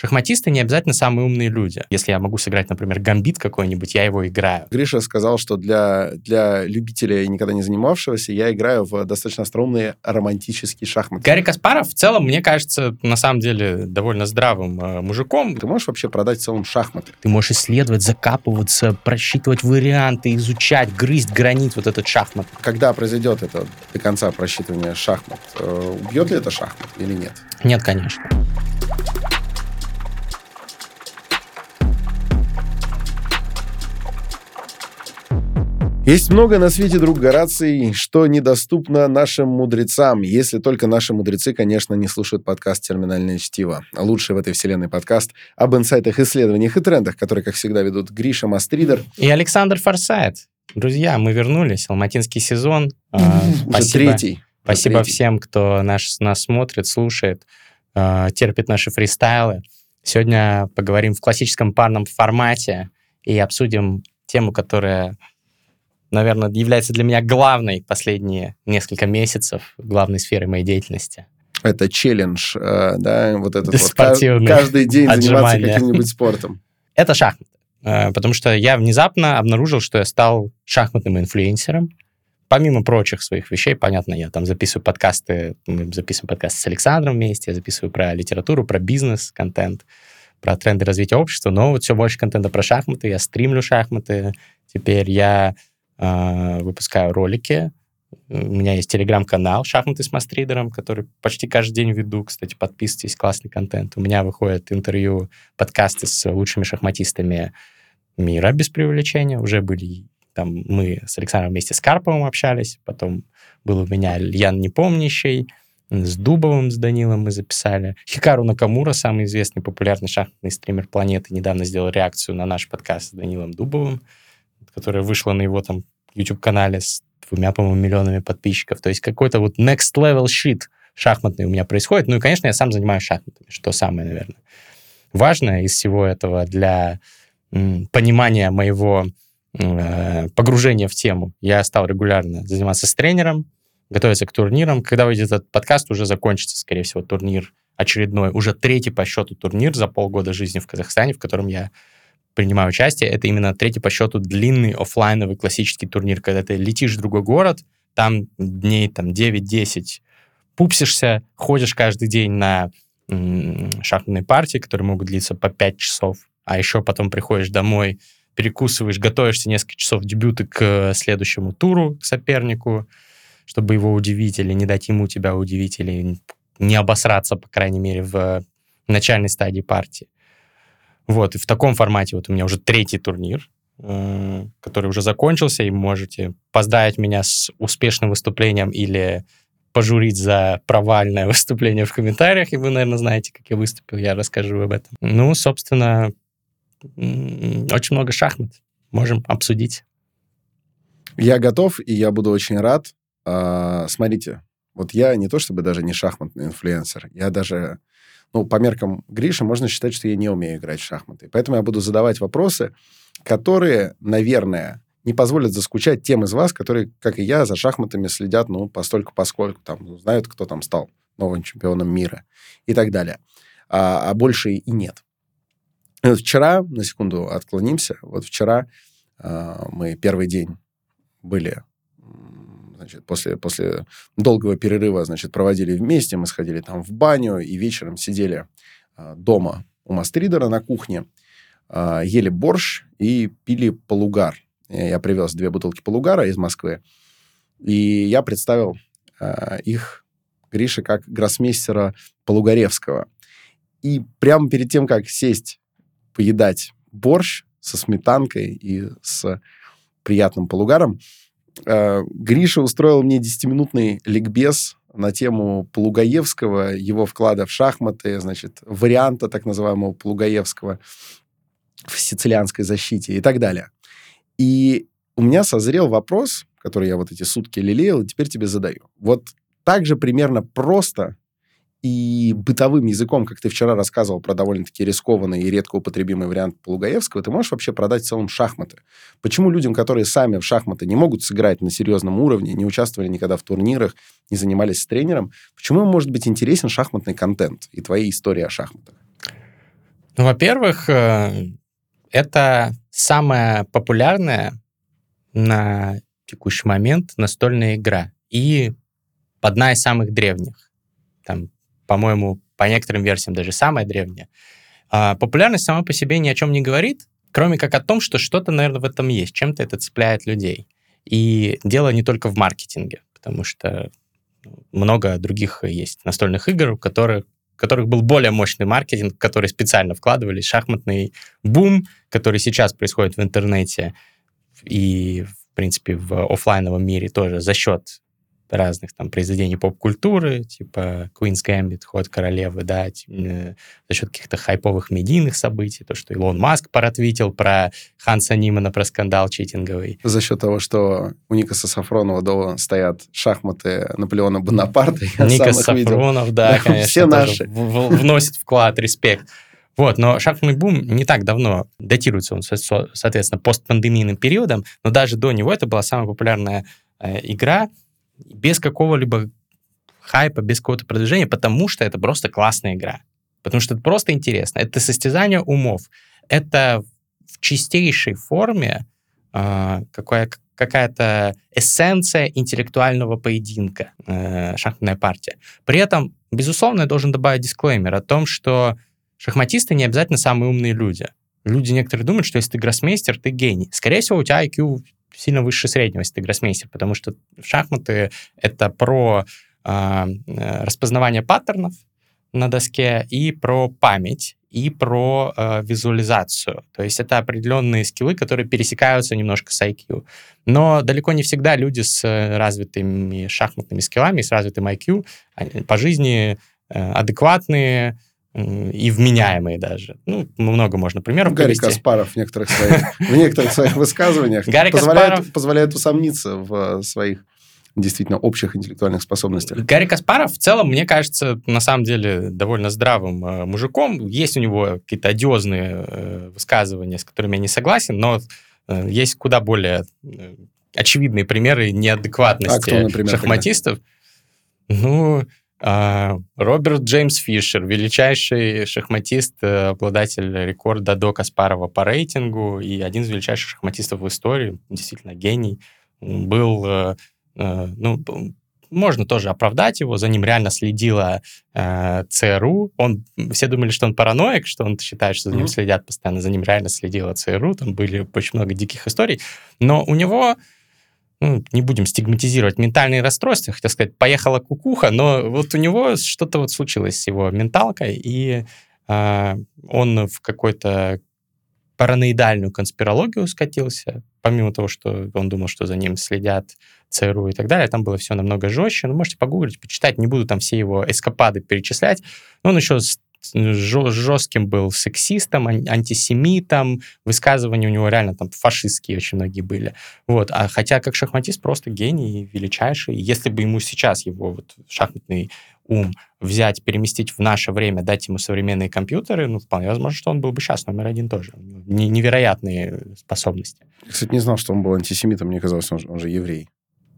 Шахматисты не обязательно самые умные люди. Если я могу сыграть, например, гамбит какой-нибудь, я его играю. Гриша сказал, что для, для любителя, никогда не занимавшегося, я играю в достаточно остроумные романтические шахматы. Гарри Каспаров в целом, мне кажется, на самом деле довольно здравым э, мужиком. Ты можешь вообще продать в целом шахматы? Ты можешь исследовать, закапываться, просчитывать варианты, изучать, грызть гранит вот этот шахмат. Когда произойдет это до конца просчитывания шахмат, э, убьет ли это шахмат или нет? Нет, конечно. Есть много на свете, друг Гораций, что недоступно нашим мудрецам, если только наши мудрецы, конечно, не слушают подкаст «Терминальное чтиво». Лучший в этой вселенной подкаст об инсайтах, исследованиях и трендах, которые, как всегда, ведут Гриша Мастридер. И Александр Форсайт. Друзья, мы вернулись. Алматинский сезон. А, спасибо. третий. Спасибо всем, кто наш, нас смотрит, слушает, а, терпит наши фристайлы. Сегодня поговорим в классическом парном формате и обсудим тему, которая наверное, является для меня главной последние несколько месяцев, главной сферой моей деятельности. Это челлендж, э, да, вот этот вот каждый день заниматься каким-нибудь спортом. Это шахматы, э, потому что я внезапно обнаружил, что я стал шахматным инфлюенсером. Помимо прочих своих вещей, понятно, я там записываю подкасты, мы записываем подкасты с Александром вместе, я записываю про литературу, про бизнес, контент, про тренды развития общества, но вот все больше контента про шахматы, я стримлю шахматы, теперь я выпускаю ролики. У меня есть телеграм-канал «Шахматы с мастридером», который почти каждый день веду. Кстати, подписывайтесь, классный контент. У меня выходят интервью, подкасты с лучшими шахматистами мира без привлечения. Уже были там мы с Александром вместе с Карповым общались, потом был у меня Ян Непомнящий, с Дубовым, с Данилом мы записали. Хикару Накамура, самый известный популярный шахматный стример планеты, недавно сделал реакцию на наш подкаст с Данилом Дубовым которая вышла на его там YouTube-канале с двумя, по-моему, миллионами подписчиков. То есть какой-то вот next level shit шахматный у меня происходит. Ну и, конечно, я сам занимаюсь шахматами, что самое, наверное, важное из всего этого для понимания моего э, погружения в тему. Я стал регулярно заниматься с тренером, готовиться к турнирам. Когда выйдет этот подкаст, уже закончится, скорее всего, турнир очередной, уже третий по счету турнир за полгода жизни в Казахстане, в котором я принимаю участие, это именно третий по счету длинный офлайновый классический турнир, когда ты летишь в другой город, там дней там 9-10 пупсишься, ходишь каждый день на шахматные партии, которые могут длиться по 5 часов, а еще потом приходишь домой, перекусываешь, готовишься несколько часов дебюты к следующему туру, к сопернику, чтобы его удивить или не дать ему тебя удивить, или не обосраться, по крайней мере, в начальной стадии партии. Вот, и в таком формате вот у меня уже третий турнир, э, который уже закончился, и можете поздравить меня с успешным выступлением или пожурить за провальное выступление в комментариях, и вы, наверное, знаете, как я выступил, я расскажу об этом. Ну, собственно, очень много шахмат. Можем обсудить. Я готов, и я буду очень рад. А, смотрите, вот я не то чтобы даже не шахматный инфлюенсер, я даже ну, по меркам Гриши можно считать, что я не умею играть в шахматы. Поэтому я буду задавать вопросы, которые, наверное, не позволят заскучать тем из вас, которые, как и я, за шахматами следят, ну, постольку поскольку, там, знают, кто там стал новым чемпионом мира и так далее. А, а больше и нет. вот вчера, на секунду отклонимся, вот вчера а, мы первый день были значит, после, после долгого перерыва, значит, проводили вместе, мы сходили там в баню и вечером сидели э, дома у Мастридера на кухне, э, ели борщ и пили полугар. Я привез две бутылки полугара из Москвы, и я представил э, их Грише как гроссмейстера Полугаревского. И прямо перед тем, как сесть поедать борщ со сметанкой и с приятным полугаром, Гриша устроил мне 10-минутный ликбез на тему Плугаевского, его вклада в шахматы, значит, варианта так называемого Плугаевского в сицилианской защите и так далее. И у меня созрел вопрос, который я вот эти сутки лелеял, и теперь тебе задаю. Вот так же примерно просто и бытовым языком, как ты вчера рассказывал про довольно-таки рискованный и редко употребимый вариант Полугаевского, ты можешь вообще продать в целом шахматы? Почему людям, которые сами в шахматы не могут сыграть на серьезном уровне, не участвовали никогда в турнирах, не занимались с тренером, почему им может быть интересен шахматный контент и твои истории о шахматах? Ну, во-первых, э, это самая популярная на текущий момент настольная игра и одна из самых древних. Там, по-моему, по некоторым версиям даже самая древняя. А популярность сама по себе ни о чем не говорит, кроме как о том, что что-то, наверное, в этом есть, чем-то это цепляет людей. И дело не только в маркетинге, потому что много других есть настольных игр, у которых у которых был более мощный маркетинг, который специально вкладывали, шахматный бум, который сейчас происходит в интернете и, в принципе, в офлайновом мире тоже за счет разных там произведений поп-культуры, типа Queen's Gambit, Ход королевы, да, э, за счет каких-то хайповых медийных событий, то, что Илон Маск поратвитил про Ханса Нимана, про скандал читинговый. За счет того, что у Никаса Сафронова дома стоят шахматы Наполеона Бонапарта. Ника Сафронов, да, конечно. Все наши. Вносит вклад, респект. Вот, но шахматный бум не так давно датируется он, соответственно, постпандемийным периодом, но даже до него это была самая популярная э, игра, без какого-либо хайпа, без какого-то продвижения, потому что это просто классная игра. Потому что это просто интересно. Это состязание умов. Это в чистейшей форме э, какая, какая-то эссенция интеллектуального поединка, э, шахматная партия. При этом, безусловно, я должен добавить дисклеймер о том, что шахматисты не обязательно самые умные люди. Люди некоторые думают, что если ты гроссмейстер, ты гений. Скорее всего, у тебя IQ сильно выше среднего, если ты гроссмейстер, потому что шахматы — это про а, э, распознавание паттернов на доске и про память, и про э, визуализацию. То есть это определенные скиллы, которые пересекаются немножко с IQ. Но далеко не всегда люди с развитыми шахматными скиллами, с развитым IQ по жизни э, адекватные, и вменяемые даже. Ну, много можно примеров Гарри привести. Каспаров в некоторых своих, в некоторых своих высказываниях Гарри позволяет, Каспаров... позволяет усомниться в своих действительно общих интеллектуальных способностях. Гарри Каспаров в целом, мне кажется, на самом деле довольно здравым э, мужиком. Есть у него какие-то одиозные э, высказывания, с которыми я не согласен, но э, есть куда более э, очевидные примеры неадекватности а кто, например, шахматистов. Тогда? Ну, Роберт Джеймс Фишер, величайший шахматист, э, обладатель рекорда до Каспарова по рейтингу и один из величайших шахматистов в истории, действительно гений, был, э, э, ну, можно тоже оправдать его, за ним реально следила э, ЦРУ. Он, все думали, что он параноик, что он считает, что за ним mm-hmm. следят постоянно, за ним реально следила ЦРУ, там были очень много диких историй, но у него ну, не будем стигматизировать ментальные расстройства, хотел сказать, поехала кукуха, но вот у него что-то вот случилось с его менталкой, и э, он в какой-то параноидальную конспирологию скатился, помимо того, что он думал, что за ним следят ЦРУ и так далее, там было все намного жестче. Ну, можете погуглить, почитать, не буду там все его эскапады перечислять. Но он еще жестким был сексистом, антисемитом, высказывания у него реально там фашистские очень многие были. Вот. А хотя как шахматист просто гений, величайший. Если бы ему сейчас его вот шахматный ум взять, переместить в наше время, дать ему современные компьютеры, ну, вполне возможно, что он был бы сейчас номер один тоже. Невероятные способности. Я, кстати, не знал, что он был антисемитом. Мне казалось, он же, он же еврей.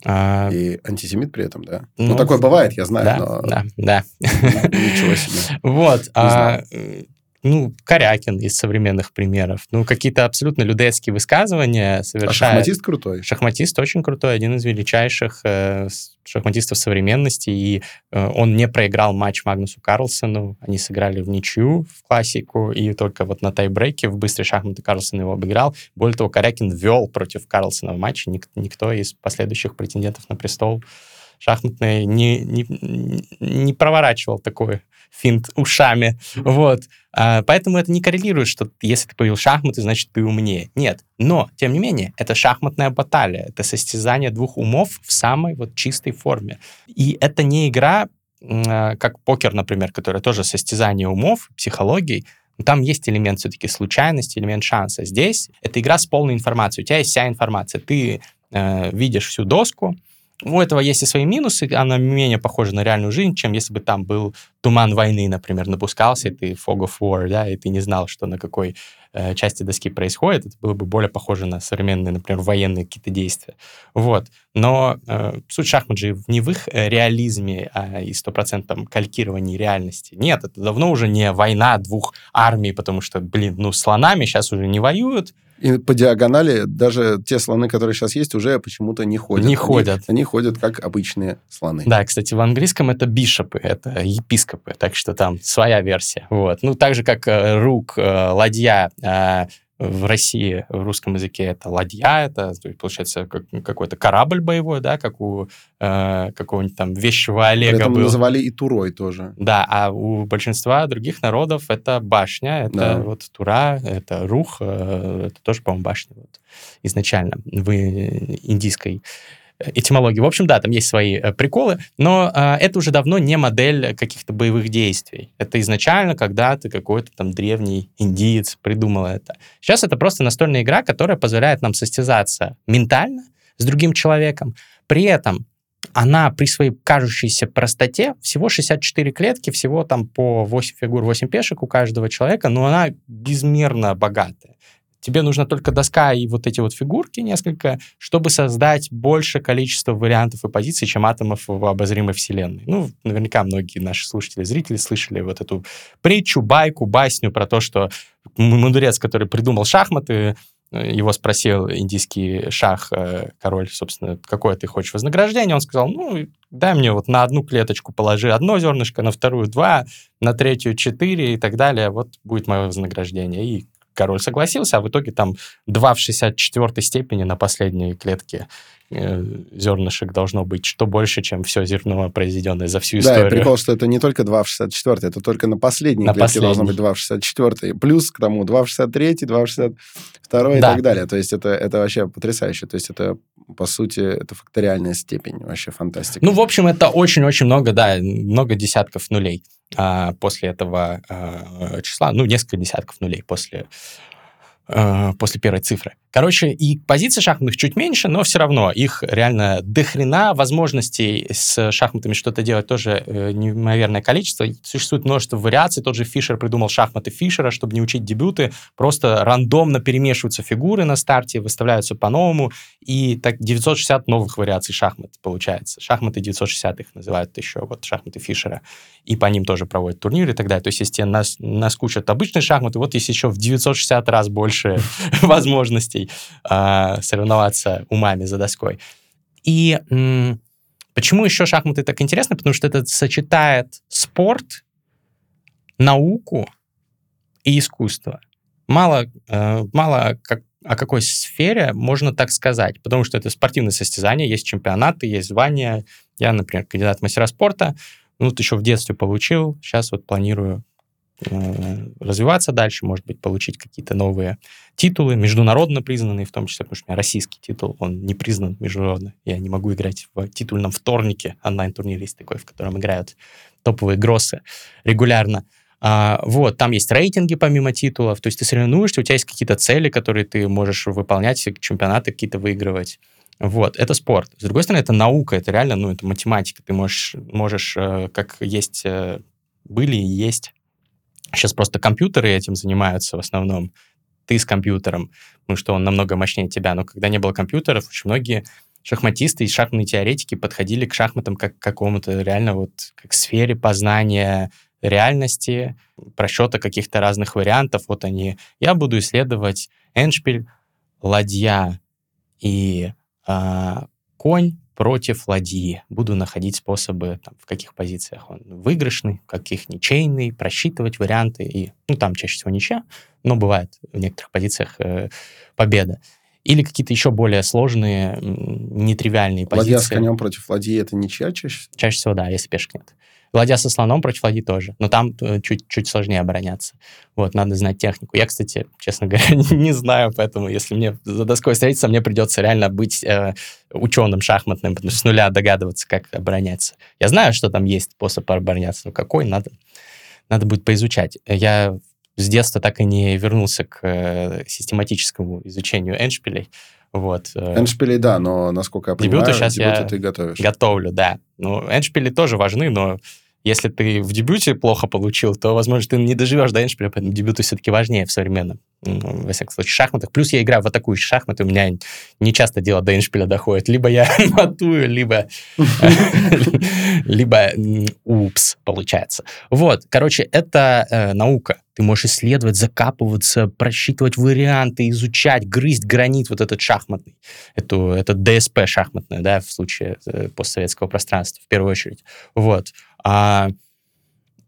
А... И антисемит при этом, да? Ну, ну такое бывает, я знаю, да, но... Да, да. Ничего себе. Вот. А, ну, Корякин из современных примеров. Ну, какие-то абсолютно людецкие высказывания совершает. А шахматист крутой? Шахматист очень крутой, один из величайших э, шахматистов современности, и э, он не проиграл матч Магнусу Карлсону, они сыграли в ничью в классику, и только вот на тайбрейке в быстрой шахматы Карлсон его обыграл. Более того, Корякин вел против Карлсона в матче, Ник- никто из последующих претендентов на престол шахматный не, не, не проворачивал такой финт ушами. Вот. А, поэтому это не коррелирует, что если ты победил шахматы, значит, ты умнее. Нет. Но, тем не менее, это шахматная баталия. Это состязание двух умов в самой вот чистой форме. И это не игра, а, как покер, например, которая тоже состязание умов, психологии, там есть элемент все-таки случайности, элемент шанса. Здесь это игра с полной информацией. У тебя есть вся информация. Ты э, видишь всю доску, у этого есть и свои минусы, она менее похожа на реальную жизнь, чем если бы там был туман войны, например, напускался, и ты fog of war, да, и ты не знал, что на какой э, части доски происходит, это было бы более похоже на современные, например, военные какие-то действия. Вот. Но э, суть шахмат же не в их э, реализме а и стопроцентном калькировании реальности. Нет, это давно уже не война двух армий, потому что, блин, ну, слонами сейчас уже не воюют, и по диагонали даже те слоны, которые сейчас есть, уже почему-то не ходят. Не они, ходят. Они ходят как обычные слоны. Да, кстати, в английском это бишопы, это епископы, так что там своя версия. Вот. Ну, так же, как э, рук, ладья, в России в русском языке это ладья, это получается как, какой-то корабль боевой, да, как у э, какого-нибудь там вещего Олега При этом был. называли и Турой тоже. Да, а у большинства других народов это башня, это Да. вот Тура, это Рух, э, это тоже, по-моему, башня вот, изначально в э, индийской этимологии. В общем, да, там есть свои э, приколы, но э, это уже давно не модель каких-то боевых действий. Это изначально когда-то какой-то там древний индиец придумал это. Сейчас это просто настольная игра, которая позволяет нам состязаться ментально с другим человеком. При этом она при своей кажущейся простоте, всего 64 клетки, всего там по 8 фигур, 8 пешек у каждого человека, но она безмерно богатая. Тебе нужна только доска и вот эти вот фигурки несколько, чтобы создать больше количество вариантов и позиций, чем атомов в обозримой вселенной. Ну, наверняка многие наши слушатели, зрители слышали вот эту притчу, байку, басню про то, что мудрец, который придумал шахматы, э, его спросил индийский шах, э, король, собственно, какое ты хочешь вознаграждение, он сказал, ну, дай мне вот на одну клеточку положи одно зернышко, на вторую два, на третью четыре и так далее, вот будет мое вознаграждение. И король согласился, а в итоге там 2 в 64 степени на последней клетке зернышек должно быть, что больше, чем все зерно, произведенное за всю Да, и историю. прикол, что это не только 2 в 64, это только на последней На клетке должно быть 2 в 64. Плюс к тому 2 в 63, 2 в 62 и Да. так далее. То есть это, это вообще потрясающе. То есть это, по сути, это факториальная степень. Вообще фантастика. Ну, в общем, это очень-очень много, да, много десятков нулей а, после этого а, числа, ну, несколько десятков нулей после, а, после первой цифры. Короче, и позиций шахматных чуть меньше, но все равно их реально дохрена возможностей с шахматами что-то делать тоже э, неимоверное количество. Существует множество вариаций. Тот же Фишер придумал шахматы Фишера, чтобы не учить дебюты. Просто рандомно перемешиваются фигуры на старте, выставляются по-новому, и так 960 новых вариаций шахмат получается. Шахматы 960 их называют еще, вот шахматы Фишера. И по ним тоже проводят турниры и так далее. То есть, если тебе нас, наскучат обычные шахматы, вот есть еще в 960 раз больше возможностей а, соревноваться умами за доской. И почему еще шахматы так интересны? Потому что это сочетает спорт, науку и искусство. Мало, э, мало как, о какой сфере можно так сказать, потому что это спортивное состязание, есть чемпионаты, есть звания. Я, например, кандидат в мастера спорта, ну, вот еще в детстве получил, сейчас вот планирую э, развиваться дальше, может быть, получить какие-то новые титулы, международно признанные, в том числе, потому что у меня российский титул, он не признан международно. Я не могу играть в титульном вторнике, онлайн-турнир есть такой, в котором играют топовые гроссы регулярно. А, вот, там есть рейтинги помимо титулов, то есть ты соревнуешься, у тебя есть какие-то цели, которые ты можешь выполнять, чемпионаты какие-то выигрывать. Вот, это спорт. С другой стороны, это наука, это реально, ну, это математика. Ты можешь, можешь э, как есть, э, были и есть. Сейчас просто компьютеры этим занимаются в основном. Ты с компьютером, потому что он намного мощнее тебя. Но когда не было компьютеров, очень многие шахматисты и шахматные теоретики подходили к шахматам как к какому-то реально вот как сфере познания реальности, просчета каких-то разных вариантов. Вот они. Я буду исследовать эншпиль, ладья и а, конь против ладьи. Буду находить способы, там, в каких позициях он выигрышный, в каких ничейный, просчитывать варианты. И, ну, там чаще всего ничья, но бывает в некоторых позициях э, победа. Или какие-то еще более сложные, нетривиальные позиции. Ладья с конем против ладьи это ничья чаще? Чаще всего, да, если пешек нет. Ладья со слоном против ладьи тоже. Но там э, чуть, чуть сложнее обороняться. Вот, надо знать технику. Я, кстати, честно говоря, не знаю, поэтому если мне за доской встретиться, мне придется реально быть э, ученым шахматным, потому что с нуля догадываться, как обороняться. Я знаю, что там есть способ обороняться, но какой, надо, надо будет поизучать. Я с детства так и не вернулся к э, систематическому изучению эншпилей. Вот. Эндшпили, да, но, насколько я понимаю, дебюты сейчас дебюты я ты готовишь. готовлю, да. Ну, эндшпили тоже важны, но если ты в дебюте плохо получил, то, возможно, ты не доживешь до эндшпиля, поэтому дебюты все-таки важнее в современном, во всяком случае, шахматах. Плюс я играю в атакующие шахматы, у меня не часто дело до эндшпиля доходит. Либо я матую, либо... Либо упс, получается. Вот, короче, это э, наука. Ты можешь исследовать, закапываться, просчитывать варианты, изучать, грызть гранит вот этот шахматный. Эту, это ДСП шахматное, да, в случае э, постсоветского пространства, в первую очередь. Вот. А,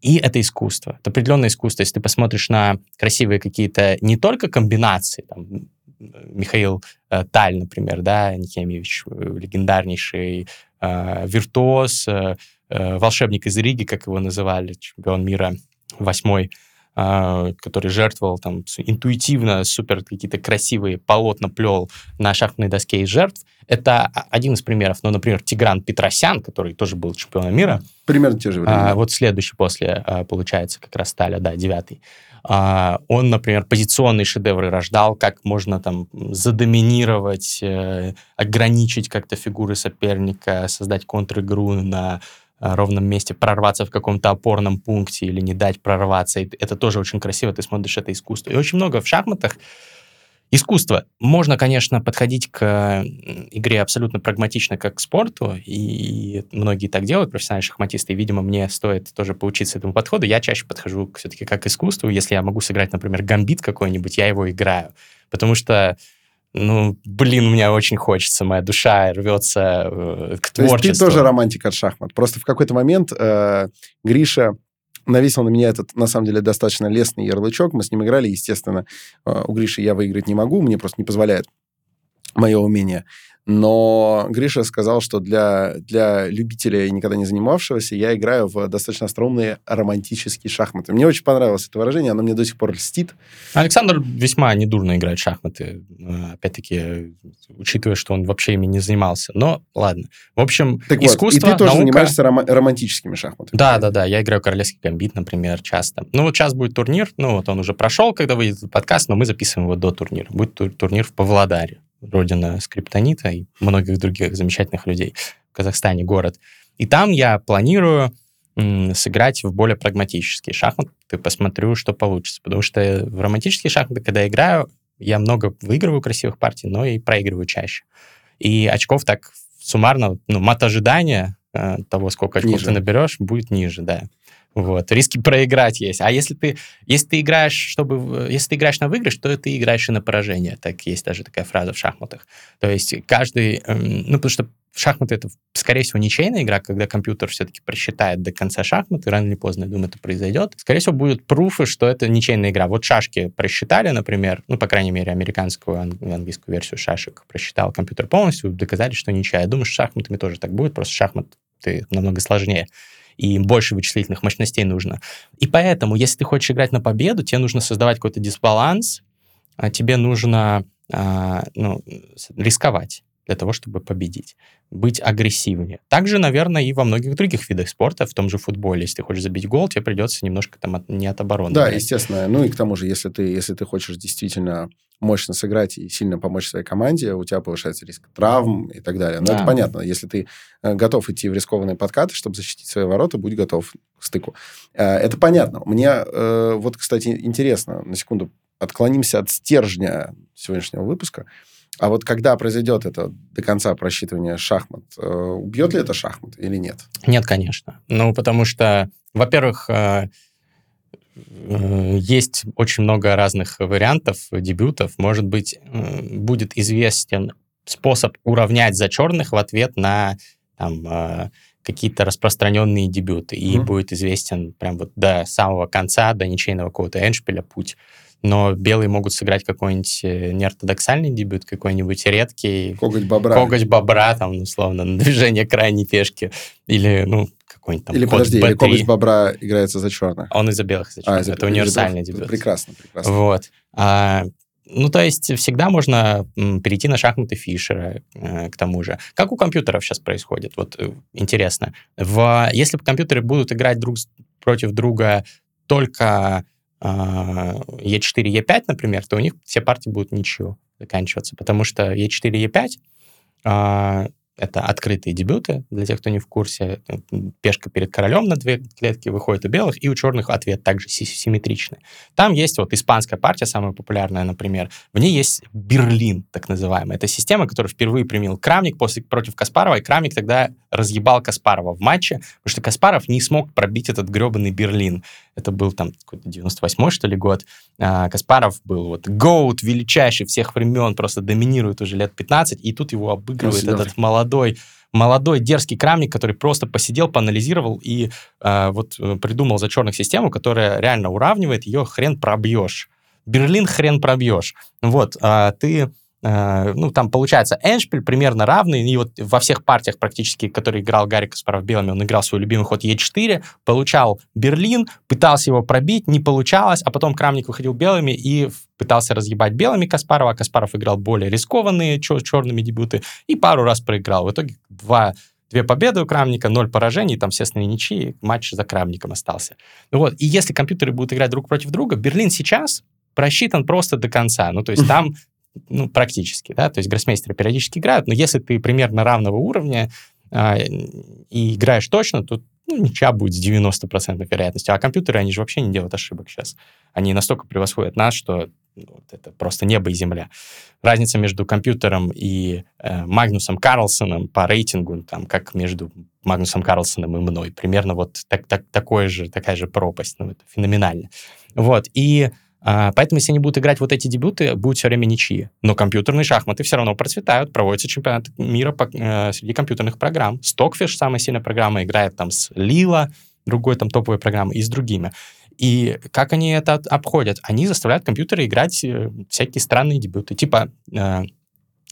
и это искусство, это определенное искусство. Если ты посмотришь на красивые какие-то не только комбинации, там, Михаил э, Таль, например, да, Никемьевич, э, легендарнейший э, виртуоз, э, э, волшебник из Риги, как его называли, чемпион мира восьмой, который жертвовал там интуитивно супер какие-то красивые полотна плел на шахматной доске из жертв. Это один из примеров. Ну, например, Тигран Петросян, который тоже был чемпионом мира. Примерно те же времена. А, вот следующий после, а, получается, как раз Сталя, да, девятый. А, он, например, позиционные шедевры рождал, как можно там задоминировать, э, ограничить как-то фигуры соперника, создать контр-игру на а, ровном месте, прорваться в каком-то опорном пункте или не дать прорваться. Это тоже очень красиво, ты смотришь это искусство. И очень много в шахматах Искусство. Можно, конечно, подходить к игре абсолютно прагматично, как к спорту, и многие так делают, профессиональные шахматисты, и, видимо, мне стоит тоже поучиться этому подходу. Я чаще подхожу все-таки как к искусству. Если я могу сыграть, например, гамбит какой-нибудь, я его играю. Потому что ну, блин, у меня очень хочется, моя душа рвется э, к творчеству. То есть ты тоже романтик от шахмат. Просто в какой-то момент э, Гриша навесил на меня этот, на самом деле, достаточно лестный ярлычок. Мы с ним играли, естественно. Э, у Гриши я выиграть не могу, мне просто не позволяет мое умение. Но Гриша сказал, что для, для любителя, никогда не занимавшегося, я играю в достаточно остроумные романтические шахматы. Мне очень понравилось это выражение, оно мне до сих пор льстит. Александр весьма недурно играет в шахматы, э, опять-таки, учитывая, что он вообще ими не занимался. Но ладно. В общем, так искусство, вот, и ты тоже наука... занимаешься ром- романтическими шахматами. Да, да, да. Я играю королевский гамбит, например, часто. Ну вот сейчас будет турнир, ну вот он уже прошел, когда выйдет подкаст, но мы записываем его до турнира. Будет турнир в Павлодаре родина скриптонита и многих других замечательных людей в Казахстане, город. И там я планирую сыграть в более прагматические шахматы, посмотрю, что получится. Потому что в романтические шахматы, когда играю, я много выигрываю красивых партий, но и проигрываю чаще. И очков так суммарно, ну, мат ожидания э, того, сколько очков ниже. ты наберешь, будет ниже, да. Вот. Риски проиграть есть. А если ты, если ты играешь, чтобы, если ты играешь на выигрыш, то ты играешь и на поражение. Так есть даже такая фраза в шахматах. То есть каждый, эм, ну, потому что шахматы это, скорее всего, ничейная игра, когда компьютер все-таки просчитает до конца шахматы, рано или поздно, я думаю, это произойдет. Скорее всего, будут пруфы, что это ничейная игра. Вот шашки просчитали, например, ну, по крайней мере, американскую, английскую версию шашек просчитал компьютер полностью, доказали, что ничья. Я думаю, что с шахматами тоже так будет, просто шахматы намного сложнее и больше вычислительных мощностей нужно. И поэтому, если ты хочешь играть на победу, тебе нужно создавать какой-то дисбаланс, а тебе нужно а, ну, рисковать для того, чтобы победить, быть агрессивнее. Также, наверное, и во многих других видах спорта, в том же футболе, если ты хочешь забить гол, тебе придется немножко там от, не от обороны. Да, играть. естественно. Ну и к тому же, если ты, если ты хочешь действительно мощно сыграть и сильно помочь своей команде, у тебя повышается риск травм и так далее. Но да. это понятно. Если ты э, готов идти в рискованные подкаты, чтобы защитить свои ворота, будь готов к стыку. Э, это понятно. Мне э, вот, кстати, интересно, на секунду отклонимся от стержня сегодняшнего выпуска. А вот когда произойдет это до конца просчитывания шахмат, убьет ли это шахмат или нет? Нет, конечно. Ну, потому что, во-первых, есть очень много разных вариантов дебютов. Может быть, э, будет известен способ уравнять за черных в ответ на там, э, какие-то распространенные дебюты. И mm-hmm. будет известен прям вот до самого конца, до ничейного какого-то эншпиля путь. Но белые могут сыграть какой-нибудь неортодоксальный дебют, какой-нибудь редкий. Коготь бобра. Коготь бобра, там, условно, на движение крайней пешки. Или, ну, какой-нибудь там Или подожди, или коготь бобра играется за черных. Он из-за белых, за черных. А, это универсальный дебют. Прекрасно, прекрасно. Вот. А, ну, то есть всегда можно перейти на шахматы Фишера, э, к тому же. Как у компьютеров сейчас происходит? Вот э, интересно. В, если компьютеры будут играть друг против друга только Е4, Е5, например, то у них все партии будут ничью заканчиваться, потому что Е4, Е5 это открытые дебюты, для тех, кто не в курсе. Пешка перед королем на две клетки выходит у белых, и у черных ответ также симметричный. Там есть вот испанская партия, самая популярная, например. В ней есть Берлин, так называемый. Это система, которую впервые применил Крамник после, против Каспарова, и Крамник тогда разъебал Каспарова в матче, потому что Каспаров не смог пробить этот гребаный Берлин. Это был там какой-то 98-й, что ли, год. А, Каспаров был вот гоут, величайший всех времен, просто доминирует уже лет 15, и тут его обыгрывает ну, этот молодой молодой дерзкий крамник, который просто посидел, поанализировал и э, вот э, придумал за черных систему, которая реально уравнивает, ее хрен пробьешь. Берлин хрен пробьешь. Вот, а ты ну, там получается эншпиль примерно равный, и вот во всех партиях практически, которые играл Гарри Каспаров белыми, он играл свой любимый ход Е4, получал Берлин, пытался его пробить, не получалось, а потом Крамник выходил белыми и пытался разъебать белыми Каспарова, а Каспаров играл более рискованные чер- черными дебюты и пару раз проиграл. В итоге два Две победы у Крамника, ноль поражений, там, естественно, ничьи, матч за Крамником остался. Вот. И если компьютеры будут играть друг против друга, Берлин сейчас просчитан просто до конца. Ну, то есть там ну, практически, да, то есть гроссмейстеры периодически играют, но если ты примерно равного уровня э, и играешь точно, то ну, ничья будет с 90% вероятностью. А компьютеры, они же вообще не делают ошибок сейчас. Они настолько превосходят нас, что ну, вот это просто небо и земля. Разница между компьютером и э, Магнусом Карлсоном по рейтингу, там, как между Магнусом Карлсоном и мной, примерно вот так, так, такое же, такая же пропасть. Ну, это феноменально. Вот, и а, поэтому, если они будут играть вот эти дебюты, будут все время ничьи. Но компьютерные шахматы все равно процветают, проводятся чемпионат мира по, э, среди компьютерных программ. Stockfish, самая сильная программа, играет там с Lila, другой там топовой программы, и с другими. И как они это обходят? Они заставляют компьютеры играть э, всякие странные дебюты, типа э,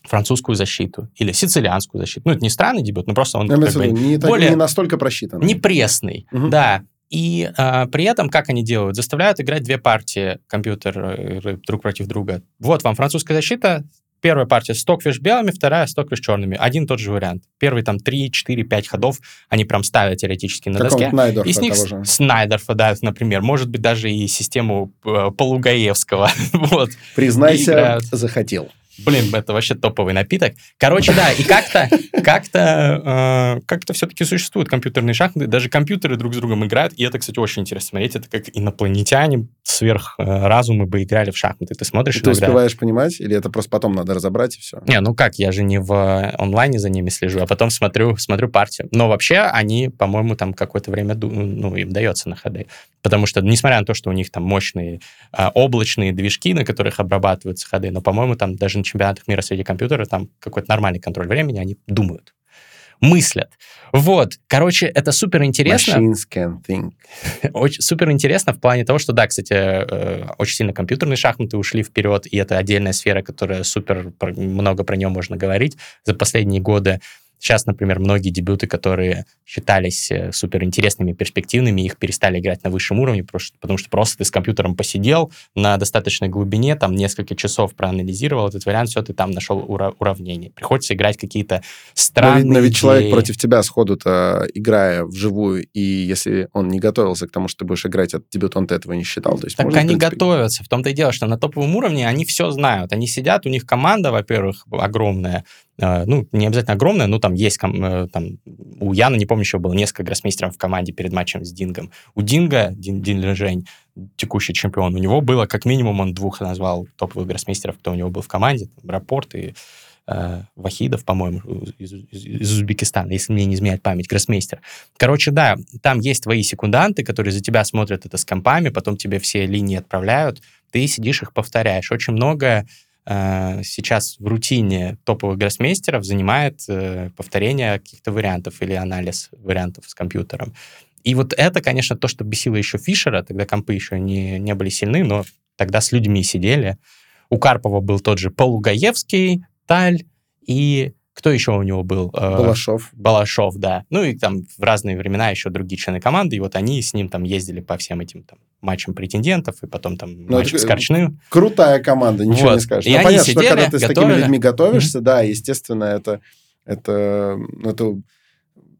французскую защиту или сицилианскую защиту. Ну, это не странный дебют, но просто он как бы, не, более... Не настолько просчитан. Не пресный, угу. да. И э, при этом, как они делают? Заставляют играть две партии компьютер друг против друга. Вот вам французская защита, первая партия Stockfish белыми, вторая Stockfish черными. Один тот же вариант. Первый там 3, 4, 5 ходов они прям ставят теоретически на доске. Снайдерфа и с них же. Снайдерфа, да, например. Может быть, даже и систему э, Полугаевского. вот. Признайся, захотел. Блин, это вообще топовый напиток. Короче, да, и как-то как-то э, как-то все-таки существуют компьютерные шахматы, даже компьютеры друг с другом играют, и это, кстати, очень интересно смотреть. Это как инопланетяне сверхразумы бы играли в шахматы. Ты смотришь... И ты успеваешь понимать, или это просто потом надо разобрать и все? Не, ну как, я же не в онлайне за ними слежу, а потом смотрю, смотрю партию. Но вообще они, по-моему, там какое-то время, ну, им дается на ходы. Потому что, несмотря на то, что у них там мощные э, облачные движки, на которых обрабатываются ходы, но, по-моему, там даже на чемпионатах мира среди компьютеров там какой-то нормальный контроль времени, они думают мыслят. Вот, короче, это супер интересно. Machines can think. Очень супер интересно в плане того, что, да, кстати, э, очень сильно компьютерные шахматы ушли вперед, и это отдельная сфера, которая супер много про нее можно говорить за последние годы. Сейчас, например, многие дебюты, которые считались э, суперинтересными, перспективными, их перестали играть на высшем уровне, потому что просто ты с компьютером посидел на достаточной глубине, там несколько часов проанализировал этот вариант, все, ты там нашел ура- уравнение. Приходится играть какие-то странные... Но, но ведь человек против тебя сходу-то, играя вживую, и если он не готовился к тому, что ты будешь играть этот дебют, он-то этого не считал. То есть, так можно, они принципе... готовятся. В том-то и дело, что на топовом уровне они все знают. Они сидят, у них команда, во-первых, огромная, Э, ну, не обязательно огромная, но там есть, э, там, у Яна, не помню, еще было несколько гроссмейстеров в команде перед матчем с Дингом. У Динга, Дин, Дин Лежень, текущий чемпион, у него было, как минимум, он двух назвал топовых гроссмейстеров, кто у него был в команде, там, Рапорт и э, Вахидов, по-моему, из, из, из Узбекистана, если мне не изменяет память, гроссмейстер. Короче, да, там есть твои секунданты, которые за тебя смотрят это с компами, потом тебе все линии отправляют, ты сидишь их повторяешь. Очень много Э, сейчас в рутине топовых гроссмейстеров занимает э, повторение каких-то вариантов или анализ вариантов с компьютером. И вот это, конечно, то, что бесило еще Фишера, тогда компы еще не, не были сильны, но тогда с людьми сидели. У Карпова был тот же Полугаевский, Таль и кто еще у него был? Э, Балашов. Балашов, да. Ну и там в разные времена еще другие члены команды, и вот они с ним там ездили по всем этим там матчам претендентов, и потом там ну, матч с Корчным. Крутая команда, ничего вот. не скажешь. И ну, понятно, сидели, что когда ты готовили. с такими людьми готовишься, mm-hmm. да, естественно, это, это, ну, это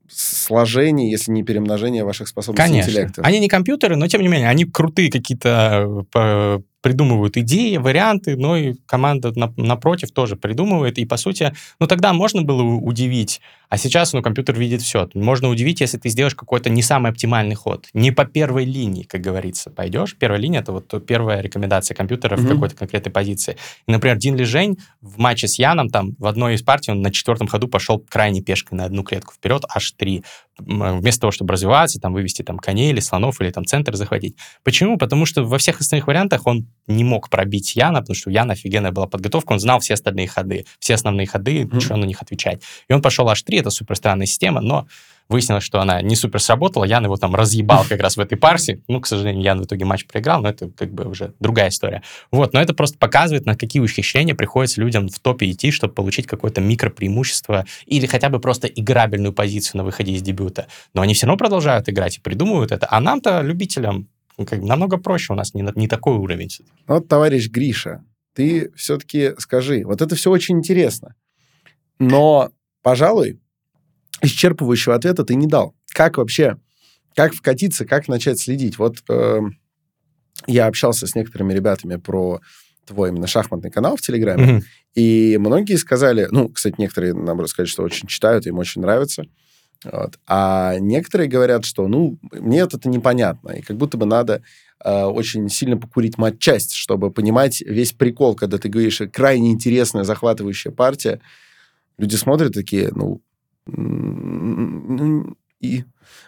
сложение, если не перемножение ваших способностей Конечно. интеллекта. Они не компьютеры, но тем не менее, они крутые какие-то э, придумывают идеи, варианты, но и команда на, напротив тоже придумывает. И, по сути, ну, тогда можно было удивить, а сейчас, ну, компьютер видит все. Можно удивить, если ты сделаешь какой-то не самый оптимальный ход. Не по первой линии, как говорится, пойдешь. Первая линия — это вот первая рекомендация компьютера mm-hmm. в какой-то конкретной позиции. И, например, Дин Лижень в матче с Яном, там, в одной из партий он на четвертом ходу пошел крайне пешкой на одну клетку вперед, аж три. Вместо того, чтобы развиваться, там, вывести там коней или слонов, или там центр захватить. Почему? Потому что во всех остальных вариантах он не мог пробить Яна, потому что у Яна офигенная была подготовка, он знал все остальные ходы, все основные ходы, mm-hmm. ничего на них отвечать. И он пошел H3, это супер странная система, но выяснилось, что она не супер сработала, Ян его там разъебал как раз в этой парсе, ну, к сожалению, Ян в итоге матч проиграл, но это как бы уже другая история. Вот, но это просто показывает, на какие ухищрения приходится людям в топе идти, чтобы получить какое-то микропреимущество или хотя бы просто играбельную позицию на выходе из дебюта. Но они все равно продолжают играть и придумывают это, а нам-то, любителям, ну, как, намного проще, у нас не, не такой уровень. Вот, товарищ Гриша, ты все-таки скажи, вот это все очень интересно, но, пожалуй, исчерпывающего ответа ты не дал. Как вообще, как вкатиться, как начать следить? Вот э, я общался с некоторыми ребятами про твой именно шахматный канал в Телеграме, mm-hmm. и многие сказали, ну, кстати, некоторые, наоборот, сказать, что очень читают, им очень нравится, вот. А некоторые говорят, что, ну, мне это непонятно, и как будто бы надо э, очень сильно покурить матчасть, чтобы понимать весь прикол, когда ты говоришь, крайне интересная, захватывающая партия. Люди смотрят такие, ну, и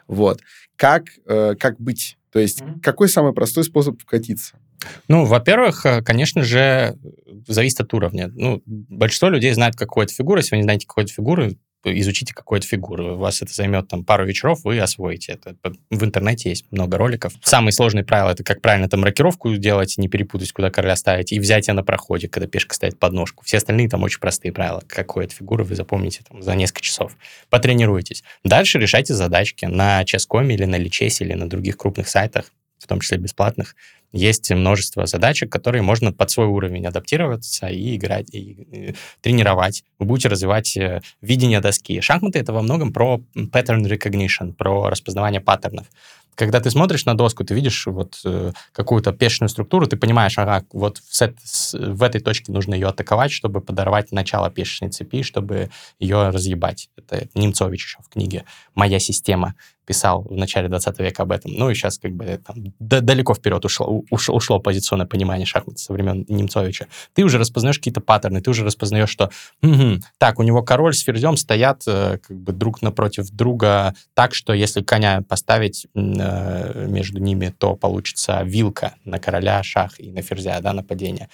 вот. Как, э, как быть? То есть, mm-hmm. какой самый простой способ вкатиться? Ну, во-первых, э, конечно же, зависит от уровня. Ну, большинство людей знают какую-то фигуру. Если вы не знаете какой-то фигуры, изучите какую-то фигуру. У вас это займет там пару вечеров, вы освоите это. В интернете есть много роликов. Самые сложные правила — это как правильно там рокировку делать, не перепутать, куда короля ставить, и взять ее на проходе, когда пешка стоит под ножку. Все остальные там очень простые правила. Какую-то фигуру вы запомните там, за несколько часов. Потренируйтесь. Дальше решайте задачки на ческоме или на личесе или на других крупных сайтах в том числе бесплатных, есть множество задачек, которые можно под свой уровень адаптироваться и играть, и, и тренировать. Вы будете развивать э, видение доски. Шахматы — это во многом про pattern recognition, про распознавание паттернов когда ты смотришь на доску, ты видишь вот э, какую-то пешную структуру, ты понимаешь, ага, вот в, сет, с, в этой точке нужно ее атаковать, чтобы подорвать начало пешечной цепи, чтобы ее разъебать. Это Немцович еще в книге «Моя система» писал в начале 20 века об этом. Ну и сейчас как бы там далеко вперед ушло, ушло, ушло позиционное понимание шахмат со времен Немцовича. Ты уже распознаешь какие-то паттерны, ты уже распознаешь, что угу, так, у него король с ферзем стоят э, как бы друг напротив друга так, что если коня поставить между ними, то получится вилка на короля, шах и на ферзя, да, нападение.